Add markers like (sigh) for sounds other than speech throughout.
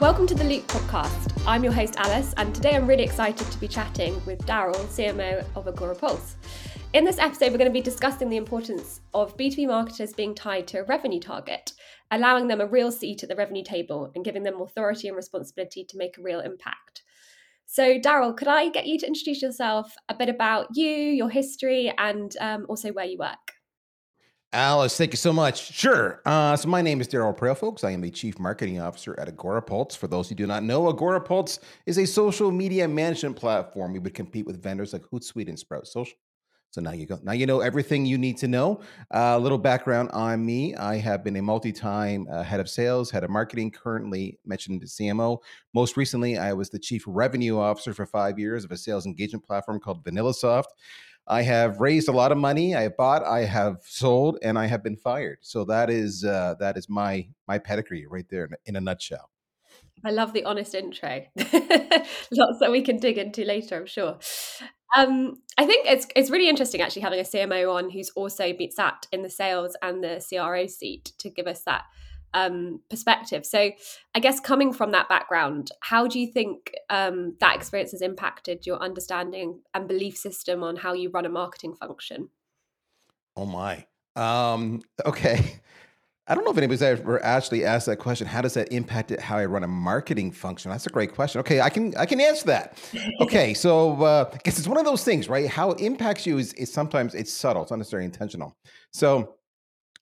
Welcome to the Loop podcast. I'm your host, Alice, and today I'm really excited to be chatting with Darryl, CMO of Agorapulse. In this episode, we're going to be discussing the importance of B2B marketers being tied to a revenue target, allowing them a real seat at the revenue table and giving them authority and responsibility to make a real impact. So, Darryl, could I get you to introduce yourself, a bit about you, your history, and um, also where you work? Alice, thank you so much. Sure. Uh, so my name is Darryl Praill, folks. I am the Chief Marketing Officer at Agorapulse. For those who do not know, Agorapulse is a social media management platform. We would compete with vendors like Hootsuite and Sprout Social. So now you go. Now you know everything you need to know. A uh, little background on me: I have been a multi-time uh, head of sales, head of marketing. Currently mentioned CMO. Most recently, I was the chief revenue officer for five years of a sales engagement platform called VanillaSoft. I have raised a lot of money. I have bought, I have sold, and I have been fired. So that is uh, that is my my pedigree right there in, a nutshell. I love the honest intro. (laughs) Lots that we can dig into later, I'm sure. Um, I think it's it's really interesting actually having a CMO on who's also been sat in the sales and the CRO seat to give us that um, perspective. So, I guess coming from that background, how do you think um, that experience has impacted your understanding and belief system on how you run a marketing function? Oh my. Um, okay. I don't know if anybody's ever actually asked that question. How does that impact it, how I run a marketing function? That's a great question. Okay, I can I can answer that. Okay, (laughs) so uh, I guess it's one of those things, right? How it impacts you is, is sometimes it's subtle. It's not necessarily intentional. So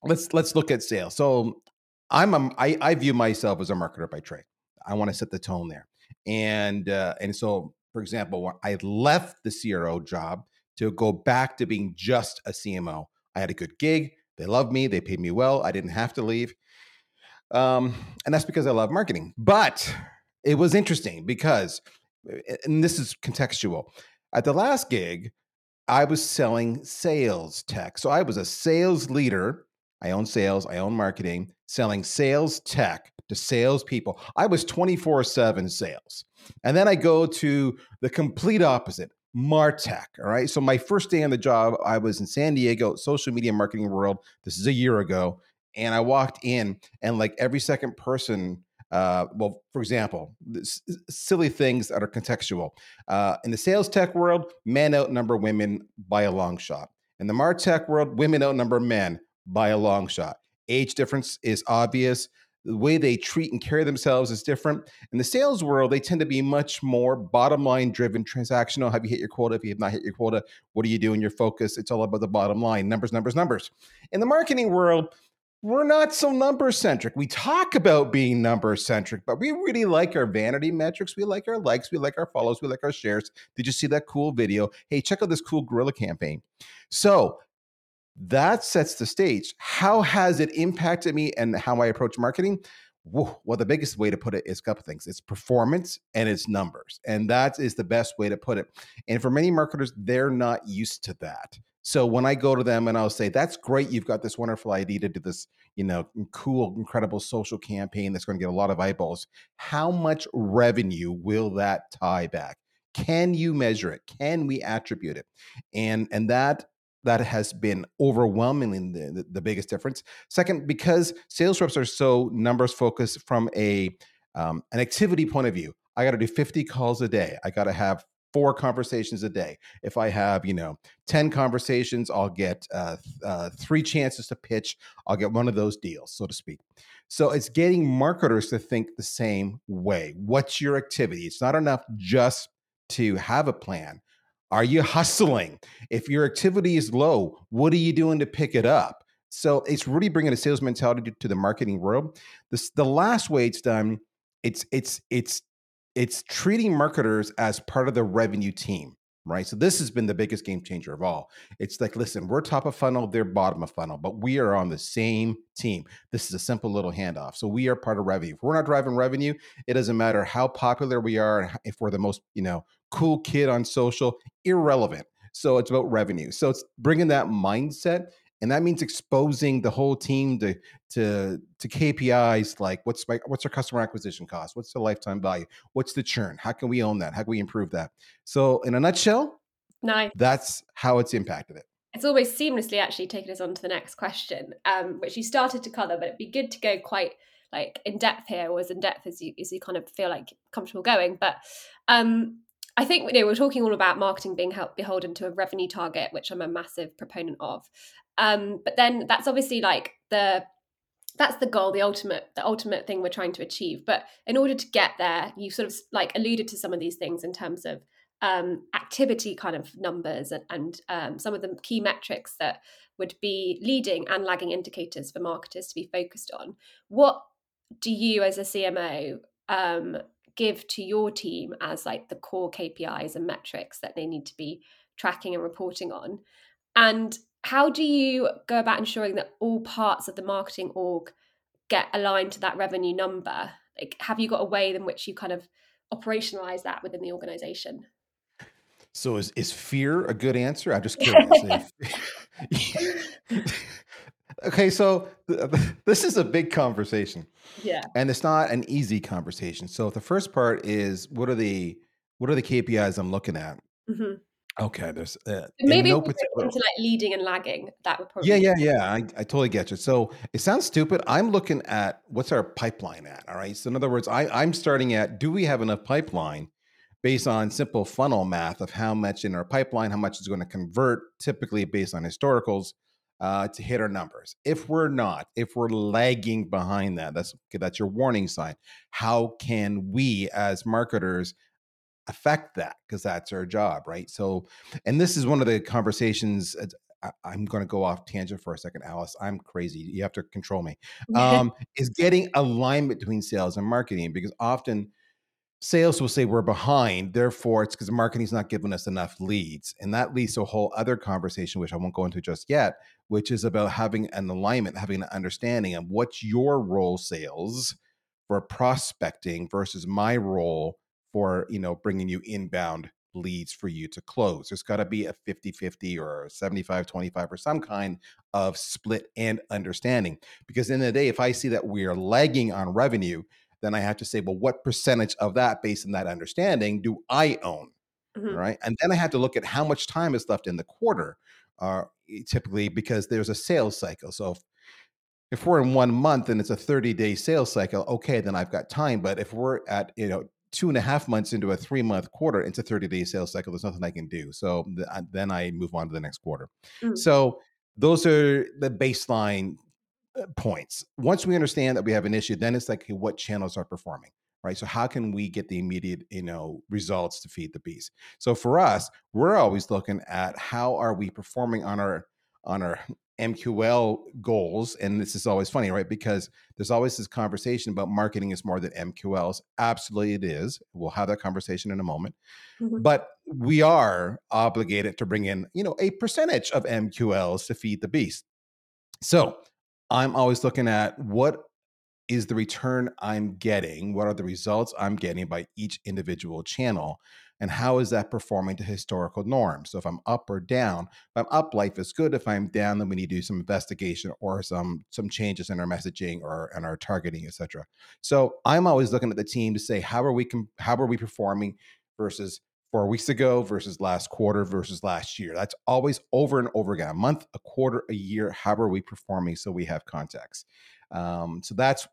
let's let's look at sales. So I'm a, I, I view myself as a marketer by trade. I want to set the tone there, and uh, and so for example, I left the CRO job to go back to being just a CMO. I had a good gig. They loved me. They paid me well. I didn't have to leave, um, and that's because I love marketing. But it was interesting because, and this is contextual. At the last gig, I was selling sales tech. So I was a sales leader I own sales, I own marketing, selling sales tech to salespeople. I was 24 7 sales. And then I go to the complete opposite, Martech. All right. So my first day on the job, I was in San Diego, social media marketing world. This is a year ago. And I walked in, and like every second person, uh, well, for example, silly things that are contextual. Uh, in the sales tech world, men outnumber women by a long shot. In the Martech world, women outnumber men by a long shot. Age difference is obvious. The way they treat and carry themselves is different. In the sales world, they tend to be much more bottom line driven, transactional. Have you hit your quota? If you have not hit your quota, what are you doing? Your focus, it's all about the bottom line numbers, numbers, numbers. In the marketing world, we're not so number centric. We talk about being number centric, but we really like our vanity metrics. We like our likes. We like our follows. We like our shares. Did you see that cool video? Hey, check out this cool guerrilla campaign. So that sets the stage. How has it impacted me and how I approach marketing? Well, the biggest way to put it is a couple things. It's performance and it's numbers. And that is the best way to put it. And for many marketers, they're not used to that. So when I go to them and I'll say, that's great, you've got this wonderful idea to do this, you know, cool, incredible social campaign that's going to get a lot of eyeballs. How much revenue will that tie back? Can you measure it? Can we attribute it? And and that that has been overwhelmingly the, the, biggest difference. Second, because sales reps are so numbers focused from a um, an activity point of view, I got to do 50 calls a day. I got to have four conversations a day. If I have, you know, 10 conversations, I'll get uh, uh, three chances to pitch. I'll get one of those deals, so to speak. So it's getting marketers to think the same way. What's your activity? It's not enough just to have a plan. Are you hustling? If your activity is low, what are you doing to pick it up? So it's really bringing a sales mentality to, the marketing world. The last way it's done, it's it's it's it's treating marketers as part of the revenue team right? So this has been the biggest game changer of all. It's like, listen, we're top of funnel, they're bottom of funnel, but we are on the same team. This is a simple little handoff. So we are part of revenue. If we're not driving revenue, it doesn't matter how popular we are, if we're the most, you know, cool kid on social, irrelevant. So it's about revenue. So it's bringing that mindset and that means exposing the whole team to to to KPIs like what's my what's our customer acquisition cost, what's the lifetime value, what's the churn, how can we own that, how can we improve that. So in a nutshell, nice. That's how it's impacted it. It's almost seamlessly actually taken us on to the next question, um, which you started to cover, but it'd be good to go quite like in depth here or as in depth as you as you kind of feel like comfortable going. But um, I think you know we're talking all about marketing being held, beholden to a revenue target, which I'm a massive proponent of. Um, but then that's obviously like the that's the goal the ultimate the ultimate thing we're trying to achieve but in order to get there you sort of like alluded to some of these things in terms of um, activity kind of numbers and, and um, some of the key metrics that would be leading and lagging indicators for marketers to be focused on. What do you, as a CMO, um, give to your team as like the core KPIs and metrics that they need to be tracking and reporting on? And how do you go about ensuring that all parts of the marketing org get aligned to that revenue number? Like, have you got a way in which you kind of operationalize that within the organization? So is is fear a good answer? I'm just curious. (laughs) (laughs) okay, so (laughs) this is a big conversation. Yeah. And it's not an easy conversation. So the first part is what are the what are the KPIs I'm looking at? Mm-hmm. Okay, there's uh, maybe no particular... into like leading and lagging. That would probably yeah, yeah, yeah. I, I totally get you. So it sounds stupid. I'm looking at what's our pipeline at. All right. So in other words, I, I'm starting at do we have enough pipeline based on simple funnel math of how much in our pipeline, how much is going to convert, typically based on historicals, uh, to hit our numbers. If we're not, if we're lagging behind that, that's that's your warning sign. How can we as marketers affect that? Because that's our job, right? So, and this is one of the conversations. I'm going to go off tangent for a second, Alice. I'm crazy. You have to control me. (laughs) Um, is getting alignment between sales and marketing because often sales will say we're behind therefore it's because marketing's not giving us enough leads and that leads to a whole other conversation which i won't go into just yet which is about having an alignment having an understanding of what's your role sales for prospecting versus my role for you know bringing you inbound leads for you to close there's got to be a 50-50 or 75-25 or some kind of split and understanding because in the, the day if i see that we are lagging on revenue then I have to say, well, what percentage of that, based on that understanding, do I own? Mm-hmm. Right. And then I have to look at how much time is left in the quarter, uh, typically because there's a sales cycle. So if, if we're in one month and it's a 30 day sales cycle, okay, then I've got time. But if we're at, you know, two and a half months into a three month quarter, it's a 30 day sales cycle. There's nothing I can do. So th- then I move on to the next quarter. Mm-hmm. So those are the baseline uh, points. Once we understand that we have an issue, then it's like, okay, what channels are performing, right? So how can we get the immediate, you know, results to feed the beast? So for us, we're always looking at how are we performing on our on our MQL goals, and this is always funny, right? Because there's always this conversation about marketing is more than MQLs. Absolutely, it is. We'll have that conversation in a moment. Mm-hmm. But we are obligated to bring in, you know, a percentage of MQLs to feed the beast. So I'm always looking at what is the return I'm getting? What are the results I'm getting by each individual channel? And how is that performing to historical norms? So if I'm up or down, if I'm up, life is good. If I'm down, then we need to do some investigation or some some changes in our messaging or in our targeting, etc. So I'm always looking at the team to say how are we how are we performing versus four weeks ago versus last quarter versus last year. That's always over and over again, a month, a quarter, a year. How are we performing so we have context? Um, so that's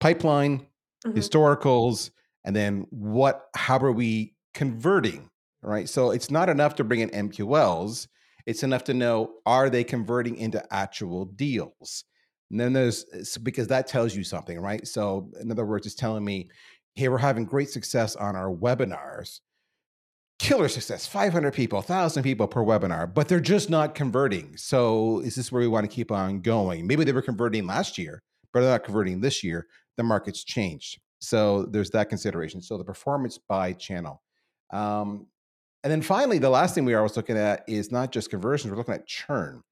pipeline, mm-hmm. historicals, and then what, how are we converting? Right. So it's not enough to bring in MQLs. It's enough to know are they converting into actual deals? And then there's because that tells you something, right? So, in other words, it's telling me, hey, we're having great success on our webinars killer success. 500 people 1000 people per webinar but they're just not converting. So is this where we want to keep on going? Maybe they were converting last year but they're not converting this year. The market's changed. So there's that consideration. So the performance by channel. Um, and then finally the last thing we are always looking at is not just conversions we're looking at churn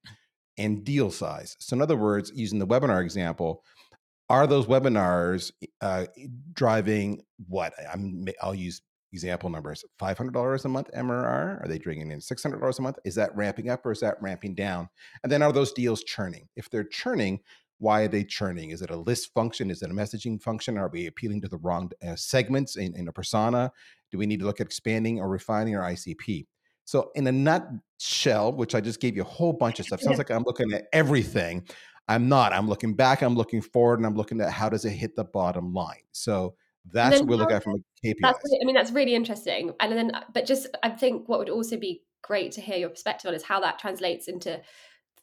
and deal size. So in other words using the webinar example are those webinars uh, driving what? I'm, i'll use example numbers $500 a month mrr are they bringing in $600 a month? Is that ramping up or is that ramping down? And then are those deals churning? If they're churning why are they churning? Is it a list function? Is it a messaging function? Are we appealing to the wrong uh, segments in, in a persona? Do we need to look at expanding or refining our icp so in a nutshell which i just gave you a whole bunch of stuff sounds (laughs) like i'm looking at everything. I'm not. I'm looking back, I'm looking forward, and I'm looking at how does it hit the bottom line. So that's what we look at from a KPI. I mean, that's really interesting. And then, but just I think what would also be great to hear your perspective on is how that translates into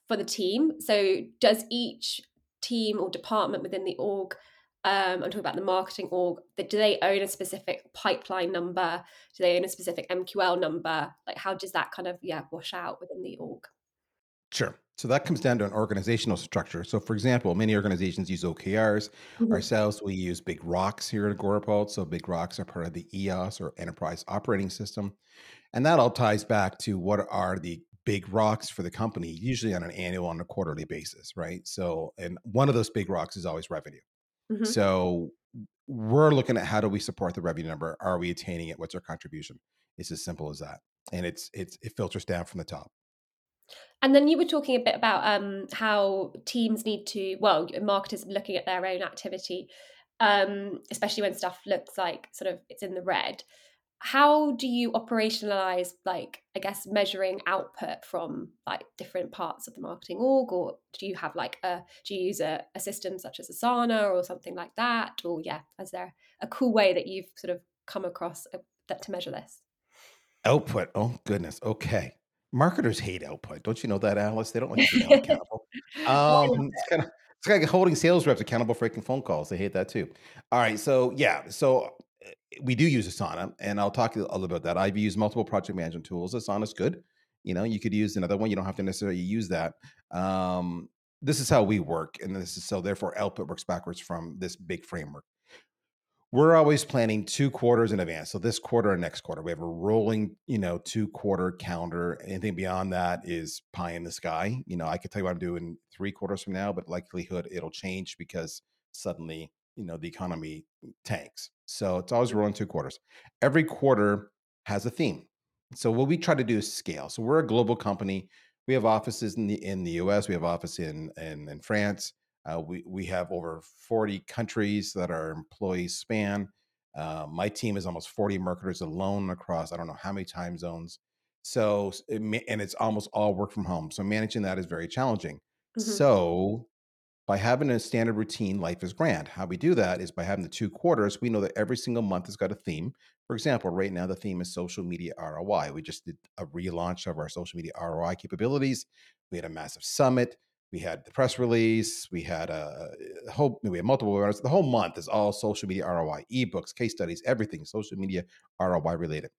for the team. So does each team or department within the org um, I'm talking about the marketing org. Do they own a specific pipeline number? Do they own a specific MQL number? Like, how does that kind of yeah wash out within the org? Sure. So that comes down to an organizational structure. So, for example, many organizations use OKRs. Mm-hmm. Ourselves, we use Big Rocks here at Agorapulse. So, Big Rocks are part of the EOS or Enterprise Operating System. And that all ties back to what are the big rocks for the company, usually on an annual and a quarterly basis, right? So, and one of those big rocks is always revenue. Mm-hmm. So, we're looking at how do we support the revenue number? Are we attaining it? What's our contribution? It's as simple as that. And it's it's it filters down from the top. And then you were talking a bit about um, how teams need to, well, marketers looking at their own activity, um, especially when stuff looks like sort of it's in the red. How do you operationalize, like, I guess, measuring output from like different parts of the marketing org, or do you have like a, do you use a, a system such as Asana or something like that, or yeah, is there a cool way that you've sort of come across uh, that to measure this? Output. Oh goodness. Okay. Marketers hate output. Don't you know that, Alice? They don't like to be (laughs) accountable. Um, it's kind of it's like holding sales reps accountable for making phone calls. They hate that too. All right, so yeah, so eh, we do use Asana, and I'll talk a little bit about that. I've used multiple project management tools. Asana's good. You know, you could use another one. You don't have to necessarily use that. Um, this is how we work, and this is so therefore output works backwards from this big framework we're always planning two quarters in advance. So this quarter and next quarter, we have a rolling, you know, two quarter calendar. Anything beyond that is pie in the sky. You know, I could tell you what I'm doing three quarters from now, but likelihood it'll change because suddenly, you know, the economy tanks. So it's always rolling two quarters. Every quarter has a theme. So what we try to do is scale. So we're a global company. We have offices in the in the US. We have office in in, in France. Uh, we we have over 40 countries that our employees span. Uh, my team is almost 40 marketers alone across I don't know how many time zones. So it, and it's almost all work from home. So managing that is very challenging. Mm-hmm. So by having a standard routine, life is grand. How we do that is by having the two quarters. We know that every single month has got a theme. For example, right now the theme is social media ROI. We just did a relaunch of our social media ROI capabilities. We had a massive summit we had the press release we had a, a whole we had multiple webinars the whole month is all social media roi ebooks case studies everything social media roi related.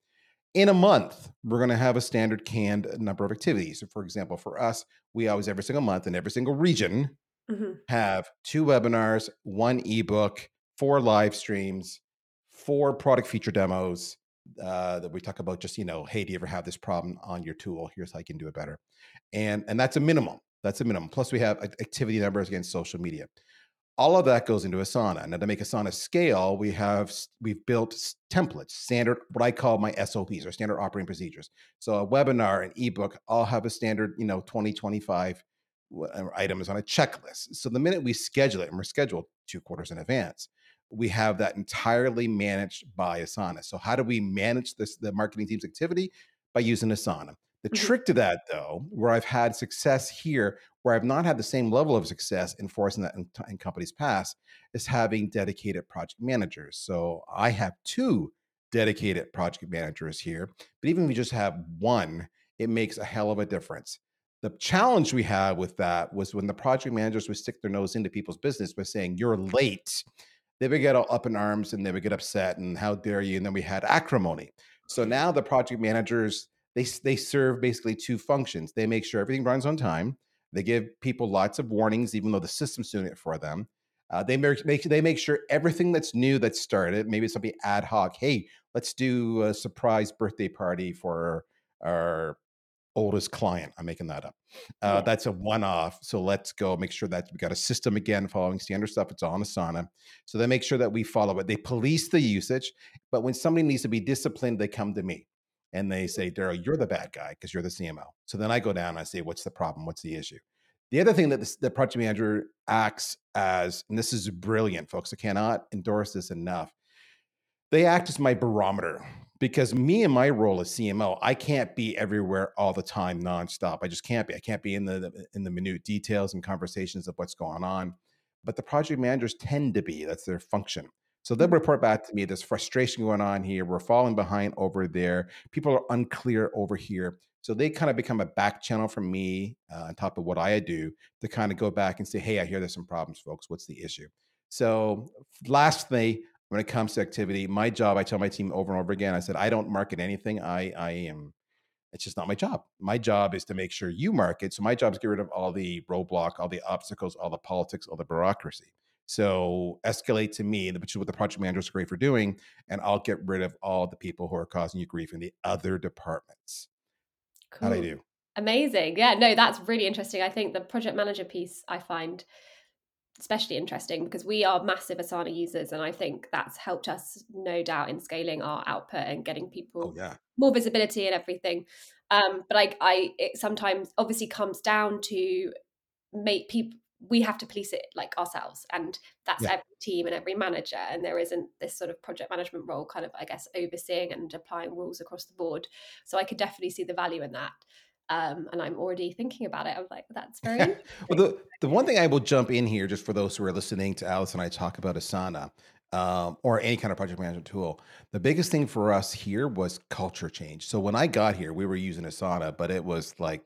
In a month we're going to have a standard canned number of activities. So for example for us we always every single month in every single region mm-hmm. have two webinars one ebook four live streams four product feature demos uh, that we talk about just you know hey do you ever have this problem on your tool? Here's how you can do it better. And and that's a minimum that's a minimum. Plus, we have activity numbers against social media. All of that goes into Asana. Now, to make Asana scale, we have we've built templates, standard what I call my SOPs or standard operating procedures. So a webinar, an ebook, all have a standard, you know, 20, 25 uh, items on a checklist. So the minute we schedule it, and we're scheduled two quarters in advance, we have that entirely managed by Asana. So how do we manage this the marketing team's activity? By using Asana. The mm-hmm. trick to that, though, where I've had success here, where I've not had the same level of success enforcing that in, in companies past, is having dedicated project managers. So I have two dedicated project managers here, but even if we just have one, it makes a hell of a difference. The challenge we had with that was when the project managers would stick their nose into people's business by saying, You're late. They would get all up in arms and they would get upset, and how dare you? And then we had acrimony. So now the project managers they they serve basically two functions. They make sure everything runs on time. They give people lots of warnings, even though the system's doing it for them. Uh, they make, make they make sure everything that's new that started, maybe something ad hoc. Hey, let's do a surprise birthday party for our oldest client. I'm making that up. Uh, yeah. That's a one off. So let's go make sure that we got a system again following standard stuff. It's on Asana. So they make sure that we follow it. They police the usage, but when somebody needs to be disciplined, they come to me and they mm-hmm. say, Darryl, you're the bad guy because you're the CMO. So then I go down and I say, what's the problem? What's the issue? The other thing that this, the project manager acts as, and this is brilliant, folks, I cannot endorse this enough. They act as my barometer. because me and my role as CMO, I can't be everywhere all the time, nonstop. I just can't be. I can't be in the in the minute details and conversations of what's going on. But the project managers tend to be. That's their function. So they'll mm-hmm. report back to me. There's frustration going on here. We're falling behind over there. People are unclear over here. So they kind of become a back channel for me uh, on top of what I do to kind of go back and say, hey, I hear there's some problems, folks. What's the issue? So, lastly, when it comes to activity, my job, I tell my team over and over again, I said, I don't market anything. I, I am, it's just not my job. My job is to make sure you market. So, my job is to get rid of all the roadblock, all the obstacles, all the politics, all the bureaucracy. So escalate to me, which is what the project manager is great for doing, and I'll get rid of all the people who are causing you grief in the other departments. Cool. How'd I do? Amazing. Yeah, no, that's really interesting. I think the project manager piece I find especially interesting because we are massive Asana users, and I think that's helped us, no doubt, in scaling our output and getting people oh, yeah. more visibility and everything. Um, but I, I, it sometimes obviously comes down to make people we have to police it like ourselves and that's yeah. every team and every manager and there isn't this sort of project management role kind of i guess overseeing and applying rules across the board so i could definitely see the value in that um, and i'm already thinking about it i'm like that's very (laughs) well the, the one thing i will jump in here just for those who are listening to alice and i talk about asana um, or any kind of project management tool. The biggest thing for us here was culture change. So when I got here, we were using Asana, but it was like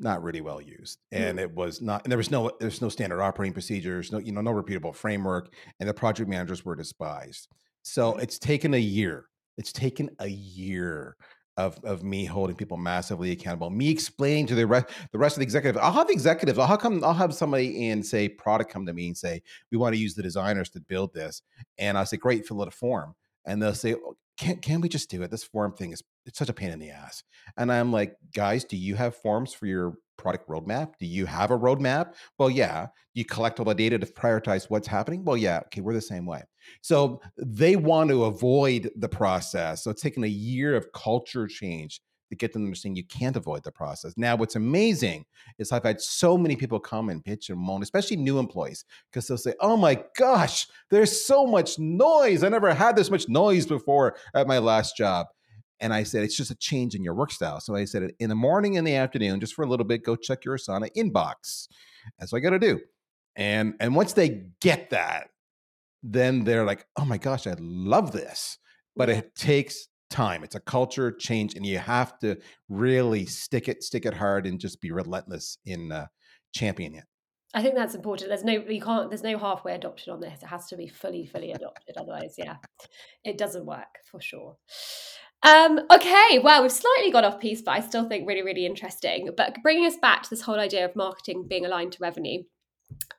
not really well used and mm-hmm. it was not and there was no there's no standard operating procedures no you know no repeatable framework and the project managers were despised. So mm-hmm. it's taken a year it's taken a year of of me holding people massively accountable me explaining to the rest the rest of the executive i'll have the executives i'll come i'll have somebody in say product come to me and say we want to use the designers to build this and i say great fill out a form and they'll say can can we just do it? This form thing is it's such a pain in the ass. And I'm like, guys, do you have forms for your product roadmap? Do you have a roadmap? Well, yeah. You collect all the data to prioritize what's happening? Well, yeah. Okay, we're the same way. So they want to avoid the process. So it's taken a year of culture change to get them to understand you can't avoid the process. Now, what's amazing is I've had so many people come and pitch and moan, especially new employees, because they'll say, Oh my gosh, there's so much noise. I never had this much noise before at my last job. And I said, It's just a change in your work style. So I said, In the morning and the afternoon, just for a little bit, go check your Asana inbox. That's what I got to do. And, and once they get that, then they're like, oh my gosh, I love this. But it takes time. It's a culture change, and you have to really stick it, stick it hard, and just be relentless in uh, championing it. I think that's important. There's no you can't there's no halfway adoption on this. It has to be fully, fully adopted. Otherwise, yeah, it doesn't work for sure. Um, okay, well, we've slightly got off piece, but I still think really, really interesting. But bringing us back to this whole idea of marketing being aligned to revenue,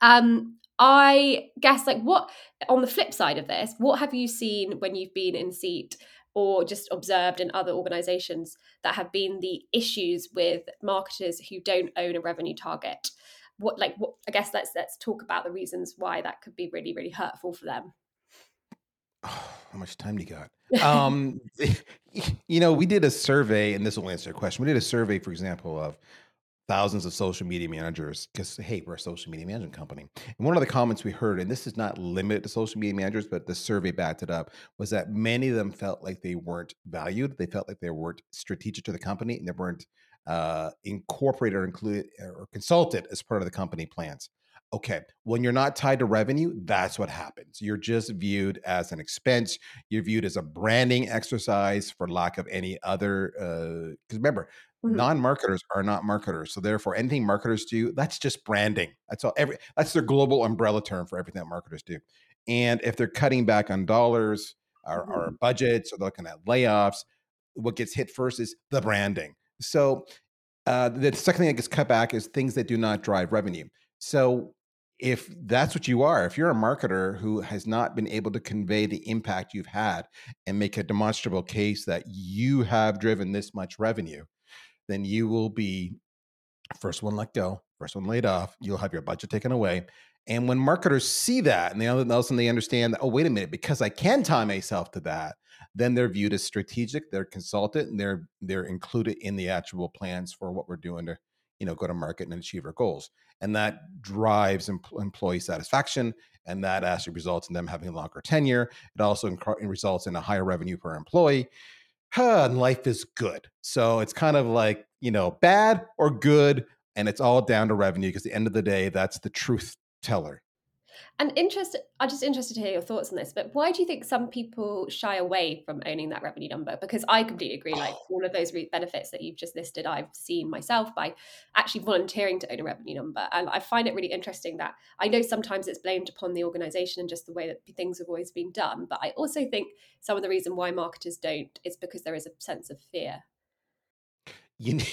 um, I guess like what on the flip side of this, what have you seen when you've been in seat or just observed in other organizations that have been the issues with marketers who don't own a revenue target. What like what i guess let's let's talk about the reasons why that could be really really hurtful for them. Oh, (sighs) how much time do you got? (laughs) Um (laughs) you know we did a survey and this will answer your question. We did a survey for example of thousands of social media managers because hey we're a social media management company. And one of the comments we heard and this is not limited to social media managers but the survey backed it up was that many of them felt like they weren't valued they felt like they weren't strategic to the company and they weren't uh, incorporated or included or consulted as part of the company plans okay when you're not tied to revenue that's what happens you're just viewed as an expense you're viewed as a branding exercise for lack of any other because uh, remember Mm-hmm. Non-marketers are not marketers, so therefore, anything marketers do, that's just branding. That's all. Every that's their global umbrella term for everything that marketers do. And if they're cutting back on dollars or, mm-hmm. or budgets, or looking at layoffs, what gets hit first is the branding. So uh, the second thing that gets cut back is things that do not drive revenue. So if that's what you are, if you're a marketer who has not been able to convey the impact you've had and make a demonstrable case that you have driven this much revenue, then you will be first one let go, first one laid off. You'll have your budget taken away. And when marketers see that and they all of a they understand oh, wait a minute, because I can tie myself to that, then they're viewed as strategic, they're consulted, and they're they're included in the actual plans for what we're doing to, you know, go to market and achieve our goals. And that drives em- employee satisfaction, and that actually results in them having a longer tenure. It also inc- results in a higher revenue per employee huh, and life is good. So it's kind of like, you know, bad or good, and it's all down to revenue because at the end of the day, that's the truth teller. And interest, I'm just interested to hear your thoughts on this. But why do you think some people shy away from owning that revenue number? Because I completely agree. Like (sighs) all of those benefits that you've just listed, I've seen myself by actually volunteering to own a revenue number, and I find it really interesting that I know sometimes it's blamed upon the organisation and just the way that things have always been done. But I also think some of the reason why marketers don't is because there is a sense of fear. You. (laughs)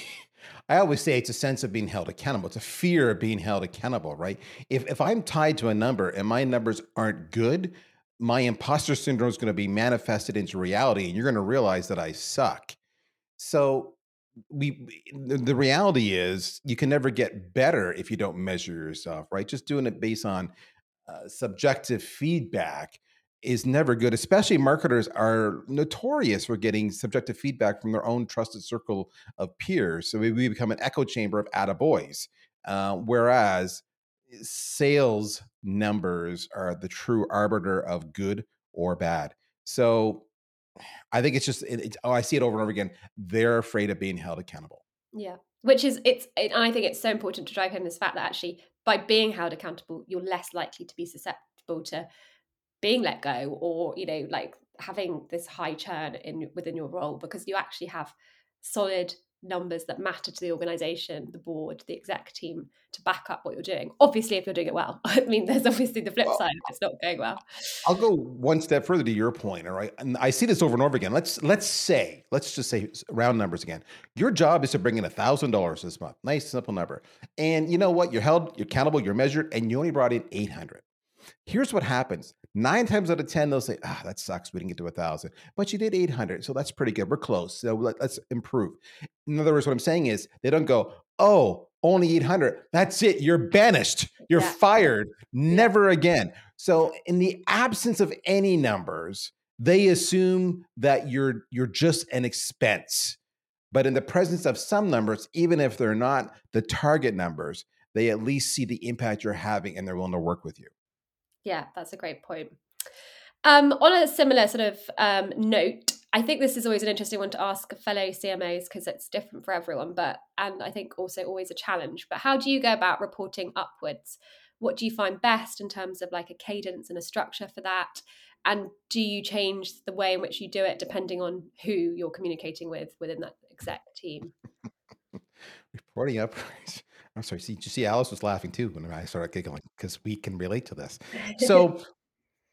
I always say it's a sense of being held accountable. It's a fear of being held accountable, right? If if I'm tied to a number and my numbers aren't good, my imposter syndrome is going to be manifested into reality, and you're going to realize that I suck. So we the reality is you can never get better if you don't measure yourself, right? Just doing it based on uh, subjective feedback is never good, especially marketers are notorious for getting subjective feedback from their own trusted circle of peers. So we, become an echo chamber of attaboys. Uh, whereas sales numbers are the true arbiter of good or bad. So I think it's just, it, oh, I see it over and over again. They're afraid of being held accountable. Yeah. Which is, it's, it, I think it's so important to drive home this fact that actually by being held accountable, you're less likely to be susceptible to being let go or you know like having this high churn in within your role because you actually have solid numbers that matter to the organization the board the exec team to back up what you're doing. Obviously if you're doing it well (laughs) i mean there's obviously the flip well, side if it's not going well. I'll go one step further to your point all right? And i see this over and over again. Let's let's say let's just say round numbers again. Your job is to bring in a thousand dollars this month. Nice simple number. And you know what? You're held you're accountable you're measured and you only brought in 800 Here's what happens. Nine times out of 10, they'll say, ah, that sucks. We didn't get to a thousand, but you did 800. So that's pretty good. We're close. So let, us improve. In other words, what I'm saying is they don't go, oh, only 800. That's it. You're banished. You're yeah. fired. Never again. So in the absence of any numbers, they assume that you're you're just an expense. But in the presence of some numbers, even if they're not the target numbers, they at least see the impact you're having and they're willing to work with you. Yeah, that's a great point. Um, on a similar sort of um, note, I think this is always an interesting one to ask fellow CMOs because it's different for everyone, but and I think also always a challenge. But how do you go about reporting upwards? What do you find best in terms of like a cadence and a structure for that? And do you change the way in which you do it depending on who you're communicating with within that exec team? (laughs) reporting upwards. I'm sorry. See, you see, Alice was laughing too when I started giggling because we can relate to this. (laughs) So,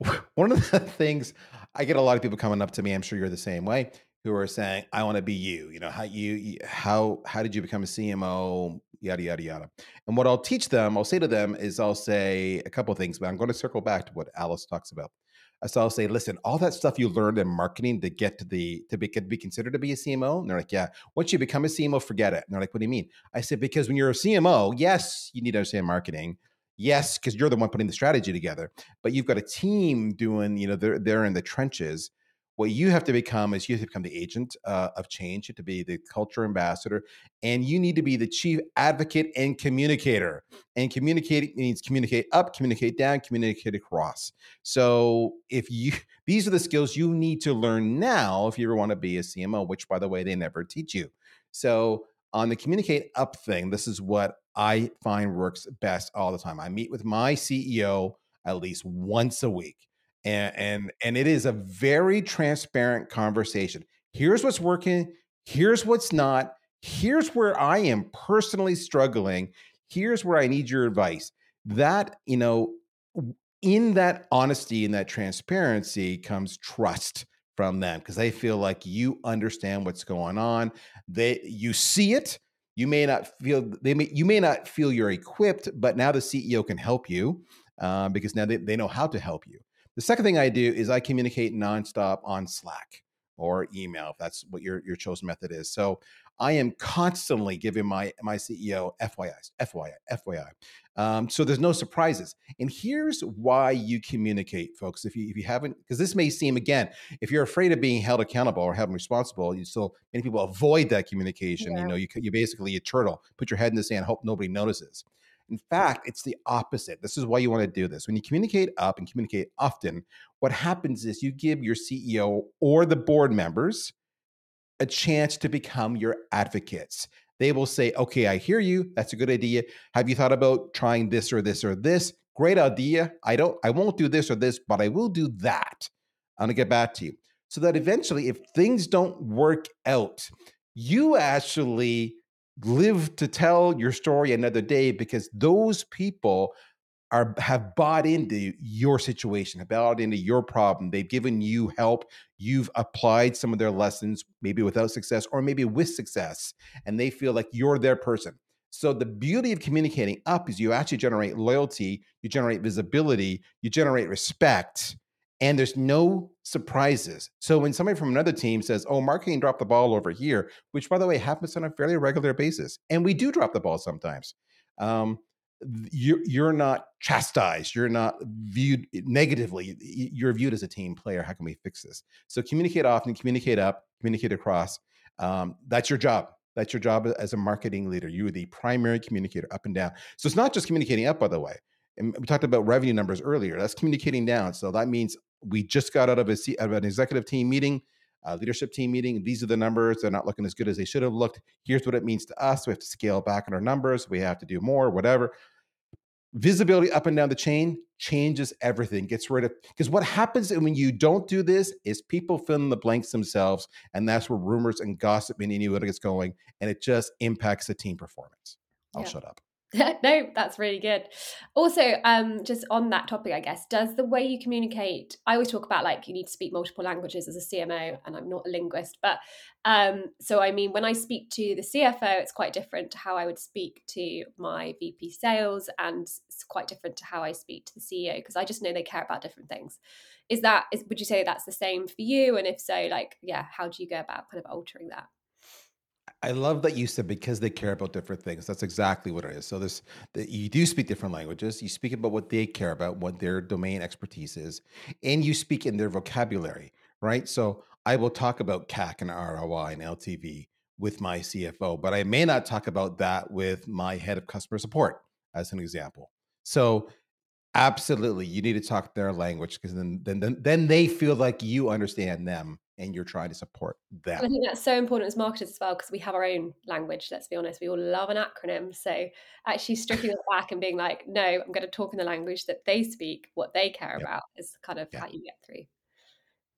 (laughs) one of the things I get a lot of people coming up to me. I'm sure you're the same way. Who are saying, "I want to be you." You know, how you how how did you become a CMO? Yada yada yada. And what I'll teach them, I'll say to them is, I'll say a couple of things, but I'm going to circle back to what Alice talks about. So I'll say, listen, all that stuff you learned in marketing to get to the to be, to be considered to be a CMO. And they're like, yeah. Once you become a CMO, forget it. And they're like, what do you mean? I said, because when you're a CMO, yes, you need to understand marketing. Yes, because you're the one putting the strategy together. But you've got a team doing, you know, they're they're in the trenches what you have to become is you have to become the agent uh, of change. You have to be the culture ambassador, and you need to be the chief advocate and communicator. And communicate means communicate up, communicate down, communicate across. So if you (laughs) these are the skills you need to learn now if you ever want to be a CMO, which by the way they never teach you. So on the communicate up thing, this is what I find works best all the time. I meet with my CEO at least once a week and and and it is a very transparent conversation. Here's what's working here's what's not here's where i am personally struggling here's where i need your advice. That you know in that honesty and that transparency comes trust from them because they feel like you understand what's going on they you see it you may not feel they may you may not feel you're equipped but now the ceo can help you uh, because now they, they know how to help you the second thing I do is I communicate nonstop on Slack or email, if that's what your, your chosen method is. So I am constantly giving my my CEO FYI, FYI, FYI. Um, so there's no surprises. And here's why you communicate, folks. If you if you haven't, because this may seem again, if you're afraid of being held accountable or held responsible, you still many people avoid that communication. Yeah. You know, you you basically a turtle, put your head in the sand, hope nobody notices. In fact, it's the opposite. This is why you want to do this. When you communicate up and communicate often, what happens is you give your CEO or the board members a chance to become your advocates. They will say, okay, I hear you. That's a good idea. Have you thought about trying this or this or this? Great idea. I don't, I won't do this or this, but I will do that. I'm gonna get back to you. So that eventually, if things don't work out, you actually live to tell your story another day because those people are have bought into your situation, have bought into your problem. They've given you help. You've applied some of their lessons, maybe without success or maybe with success, and they feel like you're their person. So the beauty of communicating up is you actually generate loyalty, you generate visibility, you generate respect, and there's no surprises. So when somebody from another team says, "Oh, marketing dropped the ball over here," which by the way happens on a fairly regular basis, and we do drop the ball sometimes. Um, you're you're not chastised you're not viewed negatively you're viewed as a team player how can we fix this so communicate often communicate up communicate across um, that's your job that's your job as a marketing leader you're the primary communicator up and down so it's not just communicating up by the way and we talked about revenue numbers earlier that's communicating down so that means we just got out of, a, of an executive team meeting leadership team meeting. These are the numbers. They're not looking as good as they should have looked. Here's what it means to us. We have to scale back on our numbers. We have to do more, whatever. Visibility up and down the chain changes everything, gets rid of because what happens when you don't do this is people fill in the blanks themselves, and that's where rumors and gossip and innuendo gets going, and it just impacts the team performance. I'll yeah. shut up. (laughs) no, that's really good. Also, um, just on that topic, I guess, does the way you communicate? I always talk about like you need to speak multiple languages as a CMO, and I'm not a linguist, but um, so I mean, when I speak to the CFO, it's quite different to how I would speak to my VP sales, and it's quite different to how I speak to the CEO because I just know they care about different things. Is that is would you say that's the same for you? And if so, like, yeah, how do you go about kind of altering that? I love that you said because they care about different things. That's exactly what it is. So this that you do speak different languages. You speak about what they care about, what their domain expertise is, and you speak in their vocabulary, right? So I will talk about CAC and ROI and LTV with my CFO, but I may not talk about that with my head of customer support, as an example. So absolutely, you need to talk their language because then then then they feel like you understand them and you're trying to support them. I think that's so important as marketers as well because we have our own language. Let's be honest, we all love an acronym. So actually stripping it back and being like, no, I'm going to talk in the language that they speak, what they care yep. about is kind of yep. how you get through.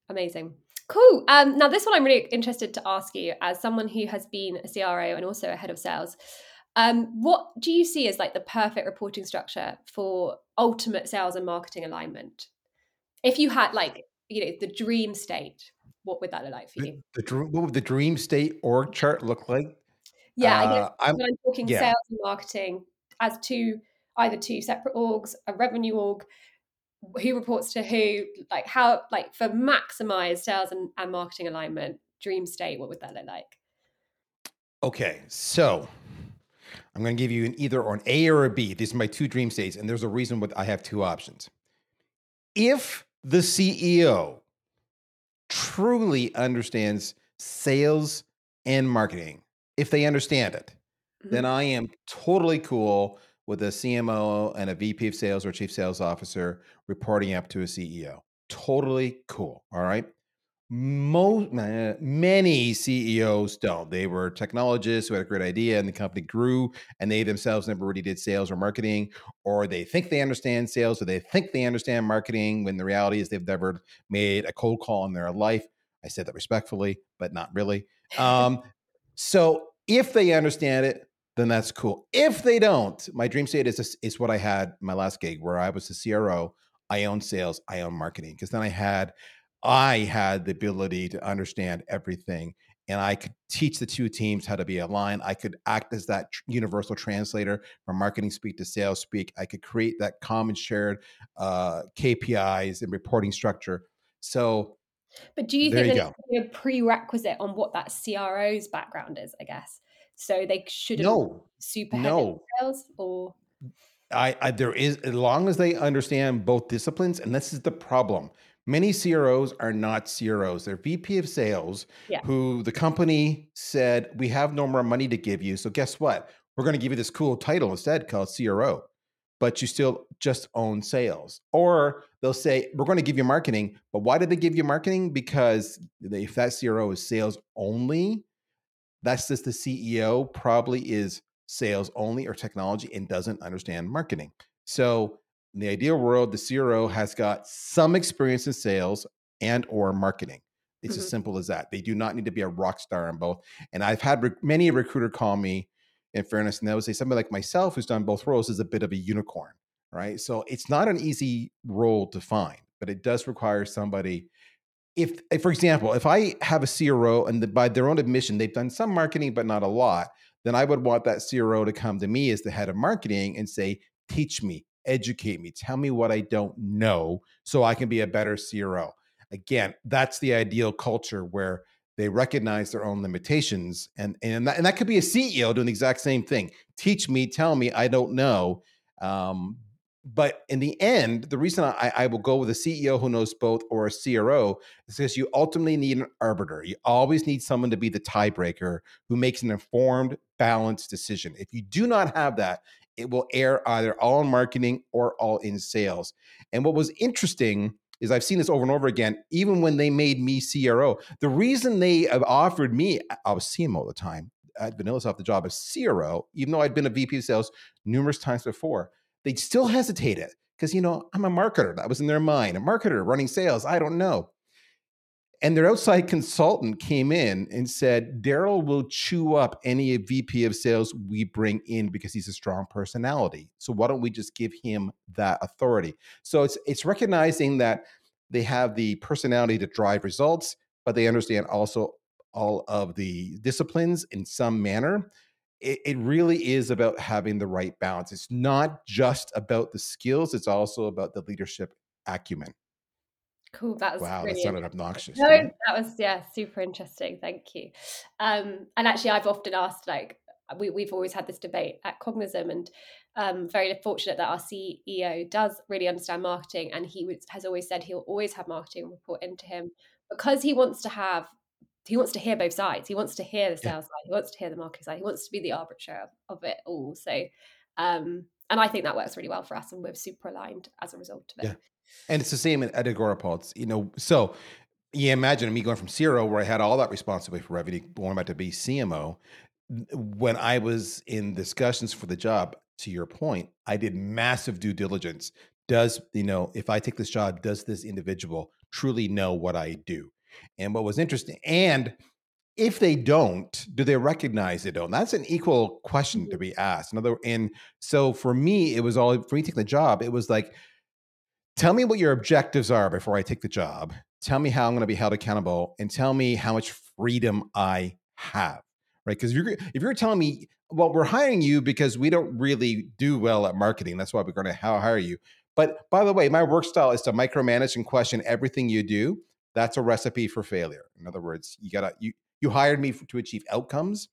Amazing. Cool. Um, now, this one I'm really interested to ask you as someone who has been a CRO and also a head of sales. Um, what do you see as like the perfect reporting structure for ultimate sales and marketing alignment? If you had like, you know, the dream state, what would that look like for you? The, the what would the dream state org chart look like? Yeah, uh, I guess I'm, I'm talking yeah. sales and marketing as two either two separate orgs, a revenue org, who reports to who, like how like for maximize sales and, and marketing alignment, dream state, what would that look like? Okay, so I'm going to give you an either or an A or a B. These are my two dream states, and there's a reason why I have two options. If the CEO truly understands sales and marketing, if they understand it, mm-hmm. then I am totally cool with a CMO and a VP of sales or chief sales officer reporting up to a CEO. Totally cool. All right. Most many CEOs don't. They were technologists who had a great idea and the company grew and they themselves never really did sales or marketing, or they think they understand sales or they think they understand marketing when the reality is they've never made a cold call in their life. I said that respectfully, but not really. Um, so if they understand it, then that's cool. If they don't, my dream state is is what I had my last gig where I was a CRO. I own sales, I own marketing because then I had I had the ability to understand everything and I could teach the two teams how to be aligned. I could act as that universal translator from marketing speak to sales speak. I could create that common shared uh, KPIs and reporting structure. So, but do you think there's a prerequisite on what that CRO's background is? I guess so they shouldn't no super no sales or I, I there is as long as they understand both disciplines and this is the problem many CROs are not CROs. They're VP of sales yeah. who the company said, We have no more money to give you. So guess what? We're going to give you this cool title instead called CRO. but you still just own sales. Or they'll say, we're going to give you marketing. But why did they give you marketing? Because if that CRO is sales only, that's just the CEO probably is sales only or technology and doesn't understand marketing. So in the ideal world, the CRO has got some experience in sales and or marketing. It's mm-hmm. as simple as that. They do not need to be a rock star in both. And I've had many a recruiter call me, in fairness, and they would say somebody like myself who's done both roles is a bit of a unicorn, right? So it's not an easy role to find, but it does require somebody. If, if for example, if I have a CRO and the, by their own admission they've done some marketing but not a lot, then I would want that CRO to come to me as the head of marketing and say, "Teach me, educate me, tell me what I don't know, so I can be a better CRO." again, that's the ideal culture where they recognize their own limitations and and that, and that could be a ceo doing the exact same thing teach me tell me i don't know um, but in the end the reason I, I will go with a ceo who knows both or a cro is because you ultimately need an arbiter. You always need someone to be the tiebreaker who makes an informed balanced decision. If you do not have that it will err either all in marketing or all in sales. And what was interesting is I've seen this over and over again, even when they made me CRO. The reason they offered me, I was CMO all the time, at VanillaSoft the job as CRO, even though I'd been a VP of sales numerous times before, they still hesitated because, you know, I'm a marketer. That was in their mind. A marketer running sales, I don't know. And their outside (laughs) consultant came in and said, Darryl will chew up any VP of sales we bring in because he's a strong personality. So why don't we just give him that authority? So it's it's recognizing that they have the personality to drive results, but they understand also all of the disciplines in some manner. It, it really is about having the right balance. It's not just about the skills, it's also about the leadership acumen. Cool. That was wow. That sounded obnoxious. No, that was yeah, super interesting. Thank you. Um, and actually, I've often asked like we we've always had this debate at Cognism, and um, very fortunate that our CEO does really understand marketing, and he has always said he'll always have marketing report into him because he wants to have he wants to hear both sides. He wants to hear the sales yeah. side. He wants to hear the marketing side. He wants to be the arbiter of, of it all. So, um, and I think that works really well for us, and we're super aligned as a result of it. Yeah. And it's the same at Agorapulse, you know. So you imagine me going from CRO, where I had all that responsibility for revenue, going back to be CMO. When I was in discussions for the job, to your point, I did massive due diligence. Does, you know, if I take this job, does this individual truly know what I do? And what was interesting, and if they don't, do they recognize they don't? That's an equal question to mm-hmm. be asked. Another, and so for me, it was all for me taking the job. It was like, tell me what your objectives are before I take the job. Tell me how I'm going to be held accountable and tell me how much freedom I have. Right. Because if you're, if you're telling me, well, we're hiring you because we don't really do well at marketing. That's why we're going to hire you. But by the way, my work style is to micromanage and question everything you do. That's a recipe for failure. In other words, you gotta you you hired me to achieve outcomes,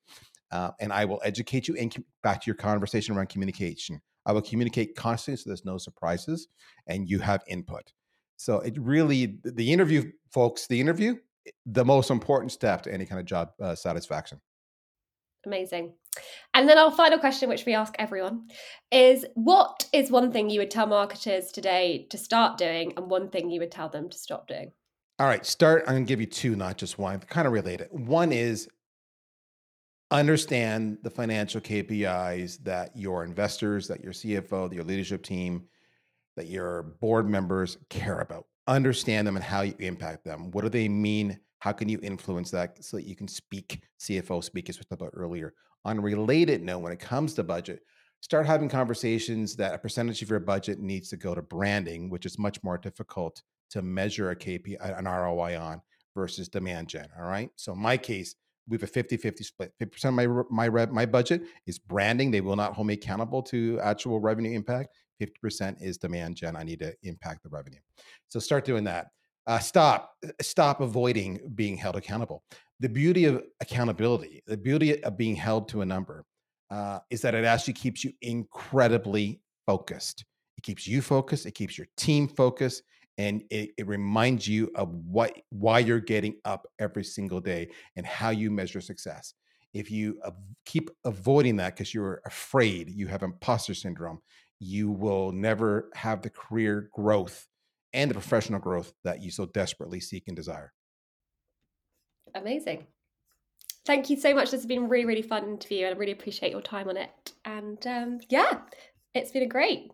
uh, and I will educate you. And back to your conversation around communication, I will communicate constantly so there's no surprises and you have input. So it really, the interview, folks, the interview, the most important step to any kind of job uh, satisfaction. Amazing. And then our final question, which we ask everyone, is what is one thing you would tell marketers today to start doing and one thing you would tell them to stop doing? All right, start. I'm going to give you two, not just one, kind of related. One is understand the financial KPIs that your investors, that your CFO, that your leadership team, that your board members care about. Understand them and how you impact them. What do they mean? How can you influence that so that you can speak CFO speak, as we talked about earlier? On a related note, when it comes to budget, start having conversations that a percentage of your budget needs to go to branding, which is much more difficult to measure a KPI, an ROI on versus demand gen. All right. So in my case, we have a 50-50 split. 50% of my my rev, my budget is branding. They will not hold me accountable to actual revenue impact. 50% is demand gen. I need to impact the revenue. So start doing that. Uh, stop stop avoiding being held accountable. The beauty of accountability the beauty of being held to a number uh, is that it actually keeps you incredibly focused. It keeps you focused. It keeps your team focused and it, it reminds you of what why you're getting up every single day and how you measure success if you keep avoiding that because you're afraid you have imposter syndrome you will never have the career growth and the professional growth that you so desperately seek and desire. Amazing. Thank you so much. This has been really, really fun interview and I really appreciate your time on it. And um, yeah, it's been a great.